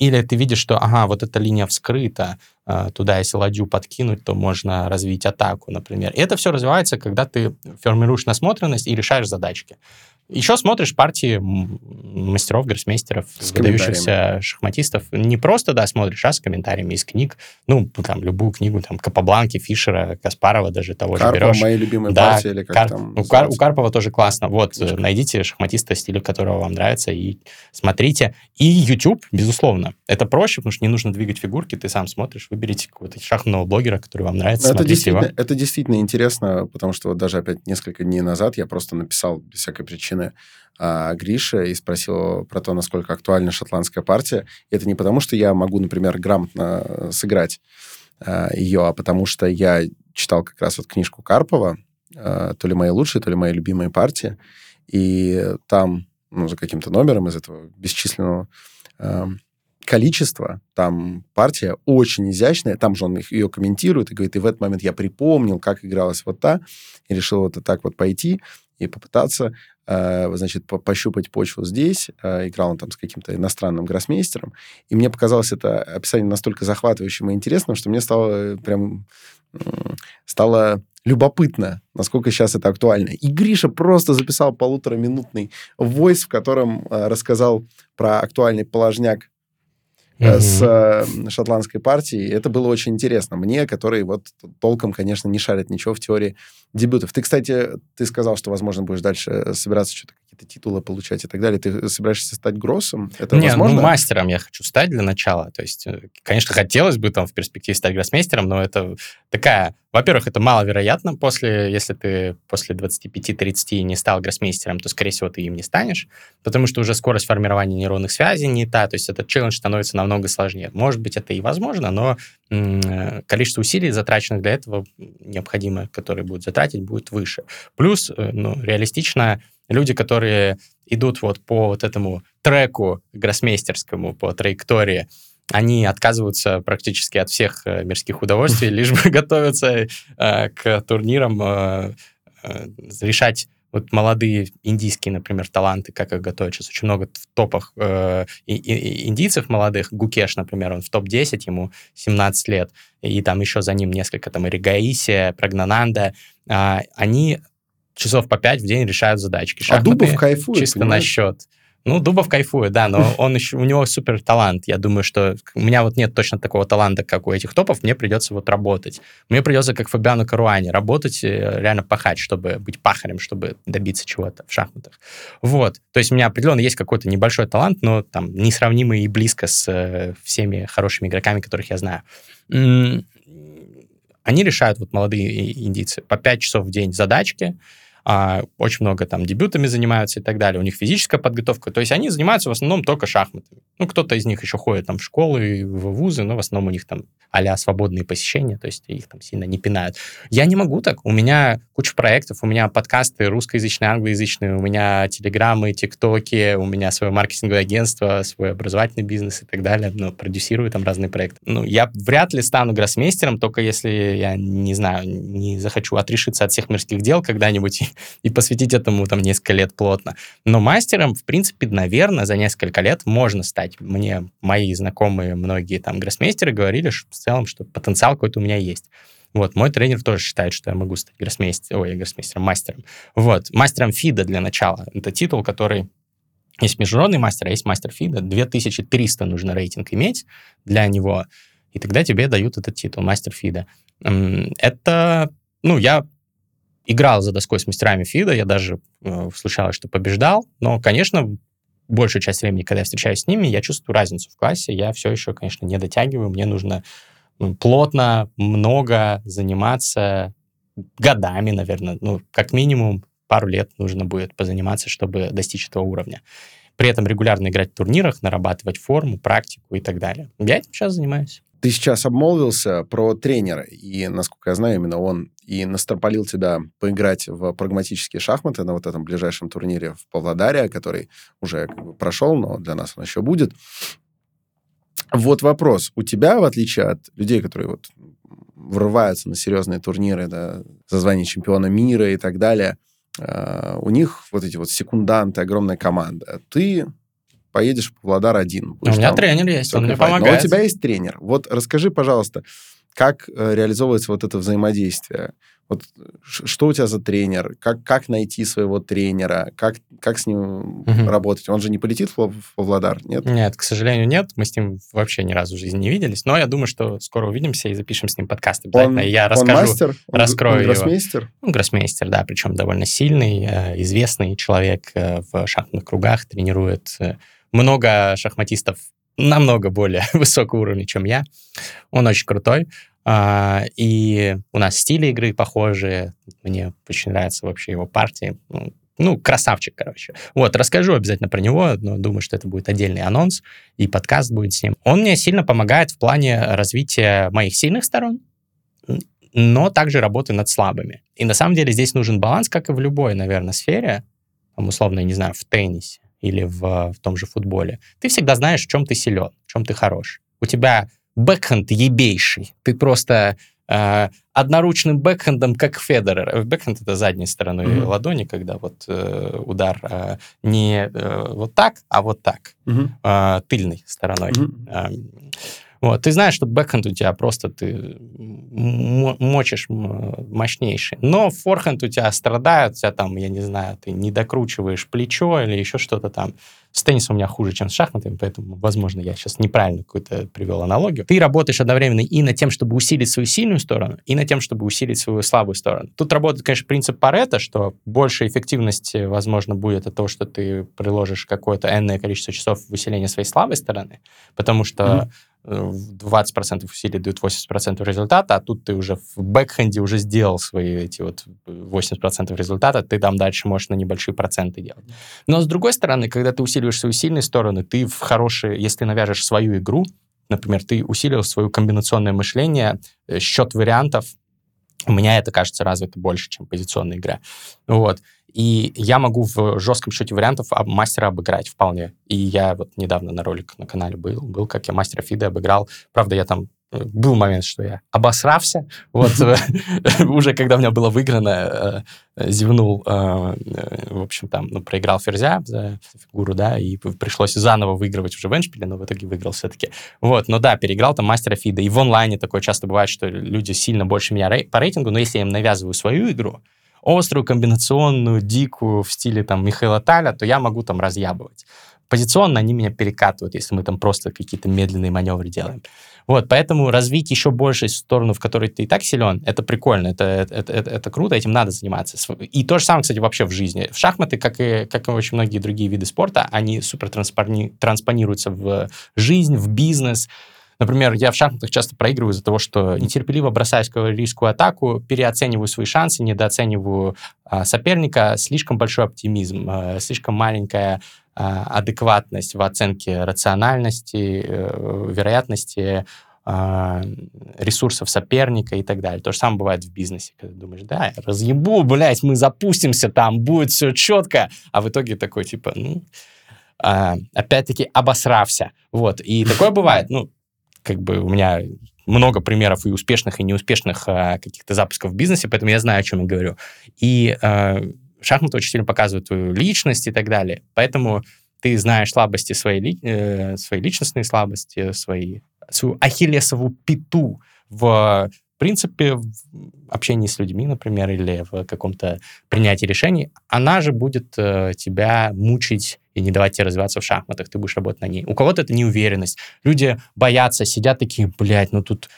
Или ты видишь, что, ага, вот эта линия вскрыта, а, туда, если ладью подкинуть, то можно развить атаку, например. И это все развивается, когда ты формируешь насмотренность и решаешь задачки. Еще смотришь партии мастеров, гроссмейстеров, выдающихся шахматистов. Не просто, да, смотришь, а с комментариями из книг. Ну, там, любую книгу, там, Капабланки, Фишера, Каспарова даже того Карпова, же берешь. мои любимые да, партии, или как Кар... там у, Кар... у Карпова тоже классно. Вот, Книжка. найдите шахматиста, стиля которого вам нравится, и смотрите. И YouTube, безусловно. Это проще, потому что не нужно двигать фигурки, ты сам смотришь, выберите какого-то шахматного блогера, который вам нравится, это действительно, его. Это действительно интересно, потому что вот даже опять несколько дней назад я просто написал без всякой причины а, Гриша и спросил про то, насколько актуальна шотландская партия. И это не потому, что я могу, например, грамотно э, сыграть а, ее, а потому что я читал как раз вот книжку Карпова, а, то ли мои лучшие, то ли мои любимые партии. И там, ну, за каким-то номером из этого бесчисленного количества, там партия очень изящная, там же он их, ее комментирует и говорит, и в этот момент я припомнил, как игралась вот та, и решил вот так вот пойти и попытаться Э, значит, пощупать почву здесь. Э, играл он там с каким-то иностранным гроссмейстером. И мне показалось это описание настолько захватывающим и интересным, что мне стало э, прям... Стало любопытно, насколько сейчас это актуально. И Гриша просто записал полутораминутный войс, в котором рассказал про актуальный положняк mm-hmm. с э, шотландской партией. Это было очень интересно мне, который вот толком, конечно, не шарит ничего в теории дебютов. Ты, кстати, ты сказал, что, возможно, будешь дальше собираться что-то какие-то титулы получать и так далее. Ты собираешься стать гроссом? Это Не, возможно? ну, мастером я хочу стать для начала. То есть, э, конечно, хотелось бы там в перспективе стать гроссмейстером, но это такая во-первых, это маловероятно. После, если ты после 25-30 не стал гроссмейстером, то, скорее всего, ты им не станешь, потому что уже скорость формирования нейронных связей не та, то есть этот челлендж становится намного сложнее. Может быть, это и возможно, но м- количество усилий, затраченных для этого, необходимое, которые будут затратить, будет выше. Плюс, э, ну, реалистично, люди, которые идут вот по вот этому треку гроссмейстерскому, по траектории, они отказываются практически от всех э, мирских удовольствий, лишь бы готовиться э, к турнирам, э, решать вот молодые индийские, например, таланты, как их готовят. Сейчас очень много в топах э, и, и, индийцев молодых. Гукеш, например, он в топ-10, ему 17 лет, и там еще за ним несколько, там, Иригаисия, Прогнананда. Э, они часов по 5 в день решают задачки. Шахматы, а Дубов кайфует, Чисто понимаешь? на счет. Ну, Дубов кайфует, да, но он еще, у него супер талант. Я думаю, что у меня вот нет точно такого таланта, как у этих топов. Мне придется вот работать. Мне придется, как Фабиану Каруане, работать, э, реально пахать, чтобы быть пахарем, чтобы добиться чего-то в шахматах. Вот. То есть у меня определенно есть какой-то небольшой талант, но там несравнимый и близко с э, всеми хорошими игроками, которых я знаю. Они решают, вот молодые индийцы, по 5 часов в день задачки, а, очень много там дебютами занимаются и так далее, у них физическая подготовка, то есть они занимаются в основном только шахматами. Ну, кто-то из них еще ходит там в школы, в вузы, но в основном у них там а свободные посещения, то есть их там сильно не пинают. Я не могу так, у меня куча проектов, у меня подкасты русскоязычные, англоязычные, у меня телеграммы, тиктоки, у меня свое маркетинговое агентство, свой образовательный бизнес и так далее, но продюсирую там разные проекты. Ну, я вряд ли стану гроссмейстером, только если я, не знаю, не захочу отрешиться от всех мирских дел когда-нибудь и посвятить этому там несколько лет плотно. Но мастером, в принципе, наверное, за несколько лет можно стать. Мне мои знакомые, многие там гроссмейстеры говорили что, в целом, что потенциал какой-то у меня есть. Вот, мой тренер тоже считает, что я могу стать гроссмейстером, ой, гроссмейстером, мастером. Вот, мастером ФИДа для начала. Это титул, который есть международный мастер, а есть мастер ФИДа. 2300 нужно рейтинг иметь для него, и тогда тебе дают этот титул, мастер ФИДа. Это, ну, я играл за доской с мастерами ФИДа, я даже э, случалось, что побеждал, но, конечно, большую часть времени, когда я встречаюсь с ними, я чувствую разницу в классе, я все еще, конечно, не дотягиваю, мне нужно ну, плотно, много заниматься, годами, наверное, ну, как минимум пару лет нужно будет позаниматься, чтобы достичь этого уровня. При этом регулярно играть в турнирах, нарабатывать форму, практику и так далее. Я этим сейчас занимаюсь. Ты сейчас обмолвился про тренера, и, насколько я знаю, именно он и настропалил тебя поиграть в прагматические шахматы на вот этом ближайшем турнире в Павлодаре, который уже как бы прошел, но для нас он еще будет. Вот вопрос. У тебя, в отличие от людей, которые вот врываются на серьезные турниры, да, за звание чемпиона мира и так далее, э, у них вот эти вот секунданты, огромная команда. Ты поедешь в Павлодар один. У меня тренер есть, он мне помогает. Но у тебя есть тренер. Вот расскажи, пожалуйста, как э, реализовывается вот это взаимодействие? Вот что у тебя за тренер? Как, как найти своего тренера? Как, как с ним угу. работать? Он же не полетит в Павлодар, нет? Нет, к сожалению, нет. Мы с ним вообще ни разу в жизни не виделись. Но я думаю, что скоро увидимся и запишем с ним подкаст. Обязательно. Он, я расскажу, он мастер? раскрою он, он гроссмейстер? его. Ну, гроссмейстер, да, причем довольно сильный, э, известный человек э, в шахматных кругах, тренирует много шахматистов намного более высокого уровня, чем я. Он очень крутой. А, и у нас стили игры похожие. Мне очень нравятся вообще его партии. Ну, красавчик, короче. Вот, расскажу обязательно про него, но думаю, что это будет отдельный анонс, и подкаст будет с ним. Он мне сильно помогает в плане развития моих сильных сторон, но также работы над слабыми. И на самом деле здесь нужен баланс, как и в любой, наверное, сфере, там, условно, я не знаю, в теннисе или в, в том же футболе. Ты всегда знаешь, в чем ты силен, в чем ты хорош. У тебя бэкхенд ебейший. Ты просто э, одноручным бэкхендом, как Федерер. Бэкхенд — это задней стороной mm-hmm. ладони, когда вот э, удар э, не э, вот так, а вот так, mm-hmm. э, тыльной стороной. Mm-hmm. Э, вот, ты знаешь, что бэкхенд у тебя просто ты мочишь мощнейший. Но форхенд у тебя страдает, у тебя там, я не знаю, ты не докручиваешь плечо или еще что-то там. С теннисом у меня хуже, чем с шахматами, поэтому, возможно, я сейчас неправильно какую-то привел аналогию. Ты работаешь одновременно и над тем, чтобы усилить свою сильную сторону, и над тем, чтобы усилить свою слабую сторону. Тут работает, конечно, принцип Паретта, что больше эффективности, возможно, будет от того, что ты приложишь какое-то энное количество часов в усиление своей слабой стороны, потому что mm-hmm 20% усилий дают 80% результата, а тут ты уже в бэкхенде уже сделал свои эти вот 80% результата, ты там дальше можешь на небольшие проценты делать. Но с другой стороны, когда ты усиливаешь свои сильные стороны, ты в хорошие, если навяжешь свою игру, например, ты усилил свое комбинационное мышление, э, счет вариантов, у меня это кажется развито больше, чем позиционная игра. Вот. И я могу в жестком счете вариантов мастера обыграть вполне. И я вот недавно на ролик на канале был, был, как я мастера Фида обыграл. Правда, я там э, был момент, что я обосрався. Вот э, уже когда у меня было выиграно, э, зевнул, в общем, там, ну, проиграл ферзя за фигуру, да, и пришлось заново выигрывать уже в эншпиле, но в итоге выиграл все-таки. Вот, но да, переиграл там мастера Фида. И в онлайне такое часто бывает, что люди сильно больше меня по рейтингу, но если я им навязываю свою игру, острую, комбинационную, дикую в стиле там Михаила Таля, то я могу там разъябывать. Позиционно они меня перекатывают, если мы там просто какие-то медленные маневры делаем. Вот, поэтому развить еще больше сторону, в которой ты и так силен, это прикольно, это, это, это, это круто, этим надо заниматься. И то же самое, кстати, вообще в жизни. В шахматы, как и, как и очень многие другие виды спорта, они супер транспонируются в жизнь, в бизнес, Например, я в шахматах часто проигрываю из-за того, что нетерпеливо бросаюсь в кавалерийскую атаку, переоцениваю свои шансы, недооцениваю а, соперника, слишком большой оптимизм, а, слишком маленькая а, адекватность в оценке рациональности, а, вероятности, ресурсов соперника и так далее. То же самое бывает в бизнесе, когда думаешь, да, разъебу, блядь, мы запустимся там, будет все четко, а в итоге такой, типа, ну, опять-таки обосрався. Вот, и такое бывает, ну, как бы у меня много примеров и успешных, и неуспешных а, каких-то запусков в бизнесе, поэтому я знаю, о чем я говорю. И а, шахматы очень сильно показывают твою личность и так далее. Поэтому ты знаешь слабости своей, э, свои личностные слабости, свои, свою ахиллесову пету в принципе, общении с людьми, например, или в каком-то принятии решений, она же будет э, тебя мучить и не давать тебе развиваться в шахматах, ты будешь работать на ней. У кого-то это неуверенность. Люди боятся, сидят такие, блядь, ну тут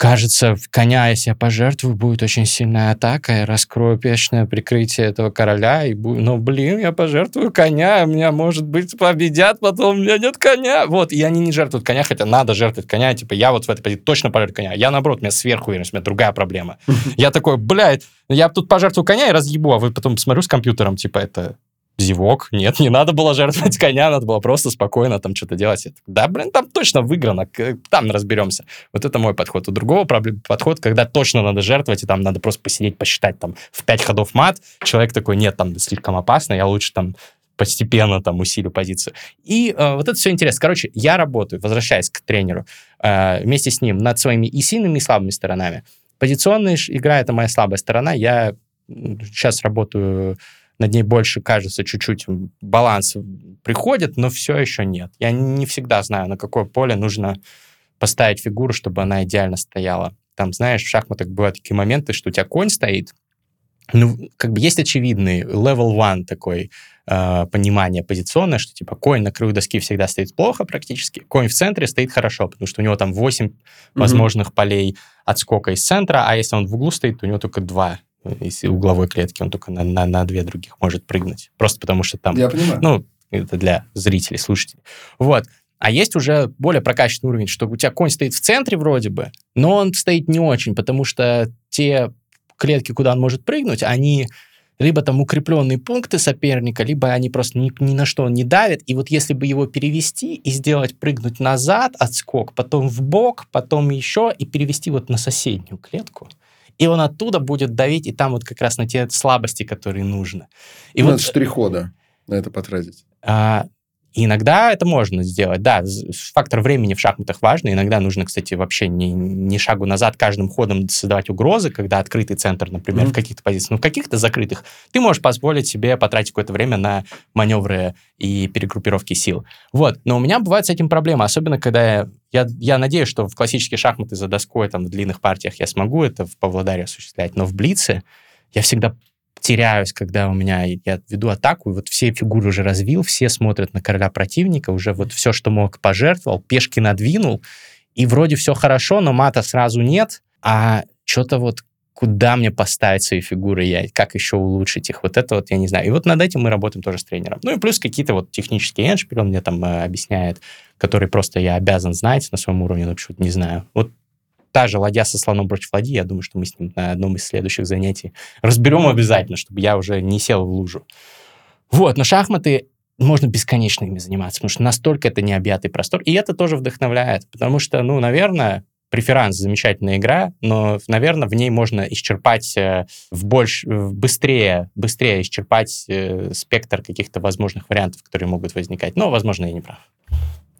кажется, коня, если я пожертвую, будет очень сильная атака, я раскрою пешное прикрытие этого короля, и будет, ну, блин, я пожертвую коня, меня, может быть, победят, потом у меня нет коня. Вот, и они не жертвуют коня, хотя надо жертвовать коня, типа, я вот в этой позиции точно пожертвую коня. Я, наоборот, у меня сверхуверенность, у меня другая проблема. Я такой, блядь, я тут пожертвую коня и разъебу, а вы потом смотрю с компьютером, типа, это зевок. Нет, не надо было жертвовать коня, надо было просто спокойно там что-то делать. да, блин, там точно выиграно, там разберемся. Вот это мой подход. У другого подход, когда точно надо жертвовать, и там надо просто посидеть, посчитать там в пять ходов мат. Человек такой, нет, там слишком опасно, я лучше там постепенно там усилю позицию. И э, вот это все интересно. Короче, я работаю, возвращаясь к тренеру, э, вместе с ним над своими и сильными, и слабыми сторонами. Позиционная игра — это моя слабая сторона. Я сейчас работаю над ней больше, кажется, чуть-чуть баланс приходит, но все еще нет. Я не всегда знаю, на какое поле нужно поставить фигуру, чтобы она идеально стояла. Там, знаешь, в шахматах бывают такие моменты, что у тебя конь стоит, ну, как бы есть очевидный level one такой э, понимание позиционное, что типа конь на краю доски всегда стоит плохо практически, конь в центре стоит хорошо, потому что у него там 8 mm-hmm. возможных полей отскока из центра, а если он в углу стоит, то у него только два из угловой клетки, он только на, на, на две других может прыгнуть. Просто потому что там... Я понимаю. Ну, это для зрителей, слушателей. Вот. А есть уже более прокачанный уровень, что у тебя конь стоит в центре вроде бы, но он стоит не очень, потому что те клетки, куда он может прыгнуть, они либо там укрепленные пункты соперника, либо они просто ни, ни на что не давят. И вот если бы его перевести и сделать прыгнуть назад, отскок, потом в бок, потом еще, и перевести вот на соседнюю клетку, и он оттуда будет давить, и там вот как раз на те слабости, которые нужно. И Надо вот штрих-хода на это потратить. А, иногда это можно сделать, да. Фактор времени в шахматах важный. Иногда нужно, кстати, вообще не, не шагу назад каждым ходом создавать угрозы, когда открытый центр, например, mm-hmm. в каких-то позициях. Но в каких-то закрытых ты можешь позволить себе потратить какое-то время на маневры и перегруппировки сил. Вот. Но у меня бывает с этим проблема, особенно когда я я, я надеюсь, что в классические шахматы за доской, там, в длинных партиях я смогу это в Павлодаре осуществлять, но в Блице я всегда теряюсь, когда у меня я веду атаку, и вот все фигуры уже развил, все смотрят на короля противника, уже вот все, что мог, пожертвовал, пешки надвинул, и вроде все хорошо, но мата сразу нет, а что-то вот куда мне поставить свои фигуры, я, как еще улучшить их, вот это вот я не знаю. И вот над этим мы работаем тоже с тренером. Ну и плюс какие-то вот технические эншпили он мне там э, объясняет, которые просто я обязан знать на своем уровне, но почему-то не знаю. Вот та же ладья со слоном против ладьи, я думаю, что мы с ним на одном из следующих занятий разберем обязательно, чтобы я уже не сел в лужу. Вот, но шахматы можно бесконечно ими заниматься, потому что настолько это необъятый простор. И это тоже вдохновляет, потому что, ну, наверное, Преферанс замечательная игра, но, наверное, в ней можно исчерпать э, в больш... быстрее, быстрее исчерпать э, спектр каких-то возможных вариантов, которые могут возникать. Но, возможно, я не прав.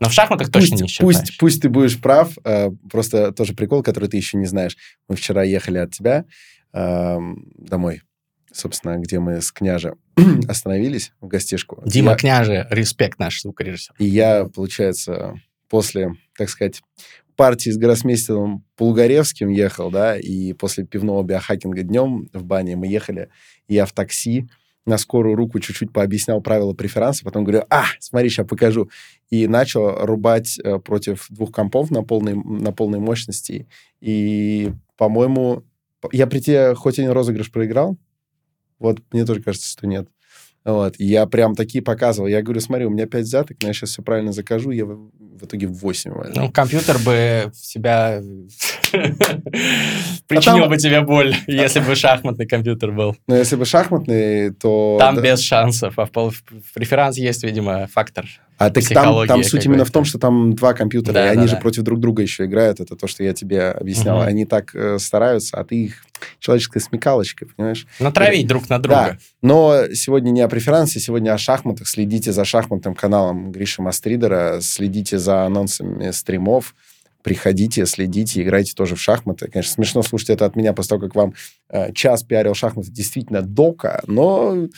Но в шахматах пусть, точно не исчерпаешь. Пусть, пусть ты будешь прав, э, просто тоже прикол, который ты еще не знаешь. Мы вчера ехали от тебя э, домой, собственно, где мы с княжем остановились в гостишку. Дима я... Княже, респект наш звукорежиссер. И я, получается, после, так сказать, партии с гроссмейстером Полугоревским ехал, да, и после пивного биохакинга днем в бане мы ехали, я в такси на скорую руку чуть-чуть пообъяснял правила преферанса, потом говорю, а, смотри, сейчас покажу. И начал рубать э, против двух компов на полной, на полной мощности. И, по-моему, я при тебе хоть один розыгрыш проиграл, вот мне тоже кажется, что нет. Вот. И я прям такие показывал. Я говорю, смотри, у меня 5 взяток, но я сейчас все правильно закажу, я в, в итоге 8 возьму. Ну, компьютер бы себя... Причинил бы тебе боль, если бы шахматный компьютер был. Ну, если бы шахматный, то... Там без шансов, а в преферанс есть, видимо, фактор а так там, там суть именно в том, что там два компьютера, да, и они да, же да. против друг друга еще играют. Это то, что я тебе объяснял. Угу. Они так э, стараются, а ты их человеческой смекалочкой, понимаешь? Натравить и, друг на друга. Да. Но сегодня не о преферансе, сегодня о шахматах. Следите за шахматным каналом Гриши Мастридера, следите за анонсами стримов приходите, следите, играйте тоже в шахматы. Конечно, смешно слушать это от меня после того, как вам э, час пиарил шахматы действительно дока, но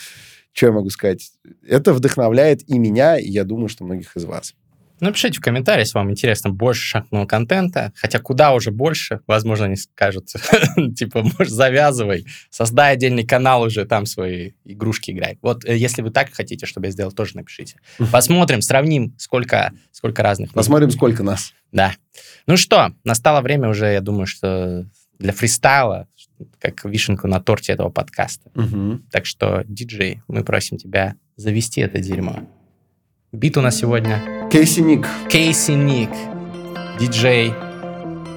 что я могу сказать? Это вдохновляет и меня, и я думаю, что многих из вас. Напишите в комментариях, если вам интересно больше шахматного контента, хотя куда уже больше, возможно, они скажут, типа, может, завязывай, создай отдельный канал уже, там свои игрушки играй. Вот э, если вы так хотите, чтобы я сделал, тоже напишите. Посмотрим, сравним, сколько, сколько разных. Посмотрим, сколько нас. Да. Ну что, настало время уже, я думаю, что для фристайла, как вишенку на торте этого подкаста. Угу. Так что, диджей, мы просим тебя завести это дерьмо. Бит у нас сегодня... Кейси Ник. Кейси Ник. Диджей,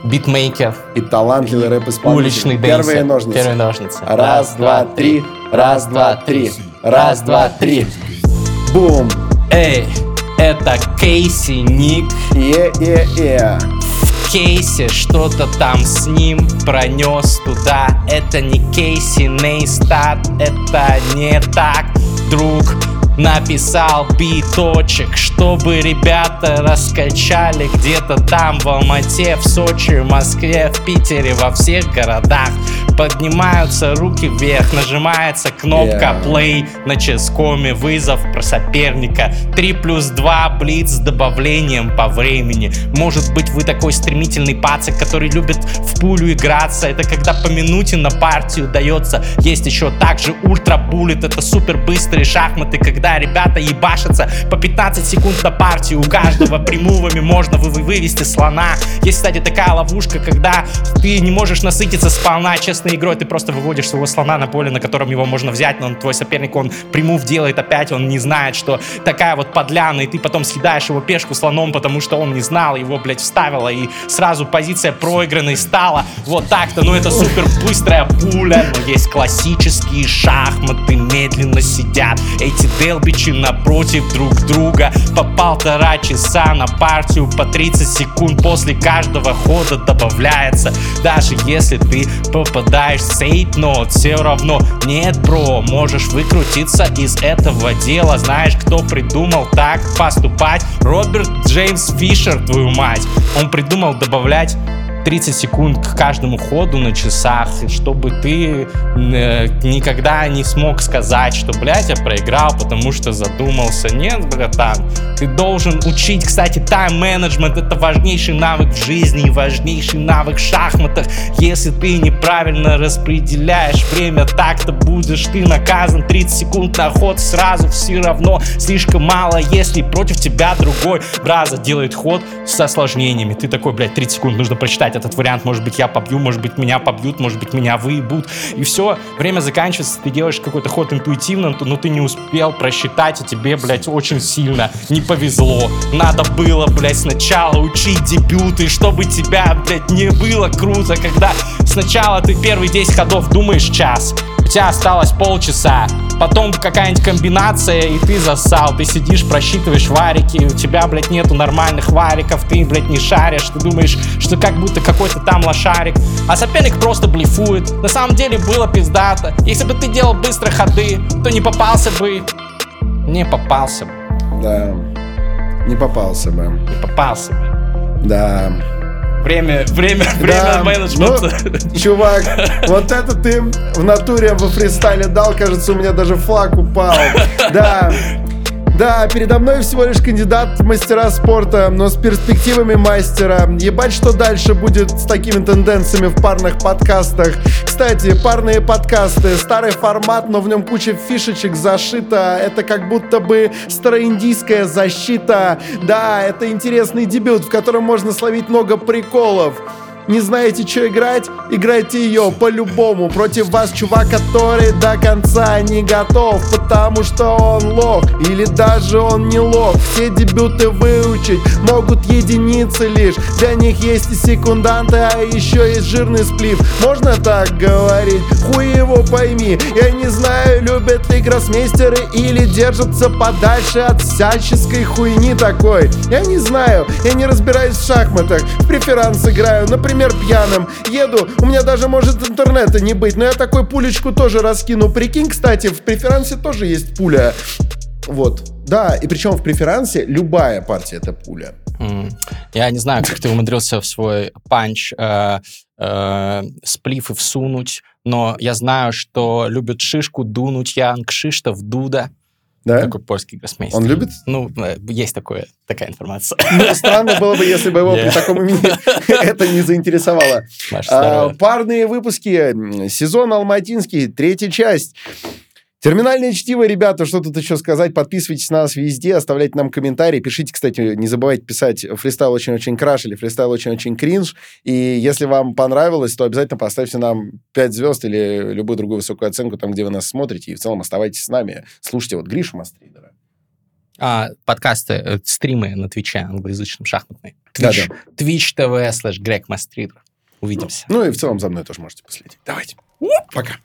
битмейкер. И талантливый рэп-исполнитель. Уличный Первые ножницы. Первые ножницы. Раз, Раз два, три. Раз, два, три. Раз, два, три. Бум. Эй, это Кейси Ник. Е-е-е кейсе Что-то там с ним пронес туда. Это не Кейси Нейстат Это не так, друг Написал биточек, чтобы ребята раскачали где-то там в Алмате, в Сочи, в Москве, в Питере, во всех городах. Поднимаются руки вверх, нажимается кнопка yeah. play на ческоме, вызов про соперника. 3 плюс 2 блиц с добавлением по времени. Может быть вы такой стремительный пацик, который любит в пулю играться. Это когда по минуте на партию дается. Есть еще также ультра буллет, это супер быстрые шахматы, когда когда ребята ебашатся по 15 секунд на партию. У каждого примувами можно вы вывести слона. Есть, кстати, такая ловушка, когда ты не можешь насытиться сполна честной игрой, ты просто выводишь своего слона на поле, на котором его можно взять, но твой соперник, он примув делает опять, он не знает, что такая вот подляна, и ты потом съедаешь его пешку слоном, потому что он не знал, его, блядь, вставила, и сразу позиция проигранной стала. Вот так-то, ну это супер быстрая пуля, но есть классические шахматы, медленно сидят эти дел Белбичи напротив друг друга. По полтора часа на партию По 30 секунд. После каждого хода добавляется Даже если ты попадаешь в сейт нот Все равно нет, бро, можешь выкрутиться из этого дела. Знаешь, кто придумал так поступать? Роберт Джеймс Фишер, твою мать. Он придумал добавлять 30 секунд к каждому ходу на часах, чтобы ты э, никогда не смог сказать, что, блядь, я проиграл, потому что задумался. Нет, братан, ты должен учить, кстати, тайм-менеджмент, это важнейший навык в жизни и важнейший навык в шахматах. Если ты неправильно распределяешь время, так-то будешь ты наказан 30 секунд на ход сразу все равно слишком мало, если против тебя другой браза делает ход с осложнениями. Ты такой, блядь, 30 секунд нужно прочитать играть этот вариант, может быть, я побью, может быть, меня побьют, может быть, меня выебут. И все, время заканчивается, ты делаешь какой-то ход интуитивно, но ты не успел просчитать, и тебе, блядь, очень сильно не повезло. Надо было, блядь, сначала учить дебюты, чтобы тебя, блядь, не было круто, когда сначала ты первые 10 ходов думаешь час, у тебя осталось полчаса, потом какая-нибудь комбинация, и ты засал, ты сидишь, просчитываешь варики, у тебя, блядь, нету нормальных вариков, ты, блядь, не шаришь, ты думаешь, что как будто какой-то там лошарик, а соперник просто блефует. На самом деле было пиздато. Если бы ты делал быстро ходы, то не попался бы. Не попался бы. Да, не попался бы. Не попался бы. Да. Время, время, время Да, менеджмента. ну, чувак, вот это ты в натуре во фристайле дал, кажется, у меня даже флаг упал. Да. Да, передо мной всего лишь кандидат в мастера спорта, но с перспективами мастера. Ебать, что дальше будет с такими тенденциями в парных подкастах. Кстати, парные подкасты, старый формат, но в нем куча фишечек зашита. Это как будто бы староиндийская защита. Да, это интересный дебют, в котором можно словить много приколов. Не знаете, что играть? Играйте ее по-любому. Против вас чувак, который до конца не готов Потому что он лох Или даже он не лох. Все дебюты выучить могут единицы лишь. Для них есть и секунданты, а еще есть жирный сплив. Можно так говорить? Хуй его пойми. Я не знаю, любят ли гроссмейстеры Или держатся подальше от всяческой хуйни такой. Я не знаю, я не разбираюсь в шахматах. В преферанс играю, например, пьяным. Еду, у меня даже может интернета не быть Но я такой пулечку тоже раскину. Прикинь, кстати, в преферансе тоже есть пуля. Вот, да, и причем в преферансе любая партия это пуля. Я не знаю, как ты умудрился в свой панч э, э, сплифы всунуть, но я знаю, что любит шишку дунуть Янг Кшиштов Дуда. Да? Такой польский гроссмейстер. Он любит? Ну, э, есть такое, такая информация. Ну, странно было бы, если бы его при таком имени это не заинтересовало. А, парные выпуски. Сезон Алматинский, третья часть. Терминальное чтиво, ребята, что тут еще сказать? Подписывайтесь на нас везде, оставляйте нам комментарии. Пишите, кстати, не забывайте писать фристайл очень-очень краш или фристайл очень-очень кринж. И если вам понравилось, то обязательно поставьте нам 5 звезд или любую другую высокую оценку там, где вы нас смотрите. И в целом оставайтесь с нами. Слушайте вот Гришу Мастридера. А, подкасты, э, стримы на Твиче англоязычном шахматные. Twitch, Twitch TV слэш Грег Мастридер. Увидимся. Ну и в целом за мной тоже можете последить. Давайте. Пока.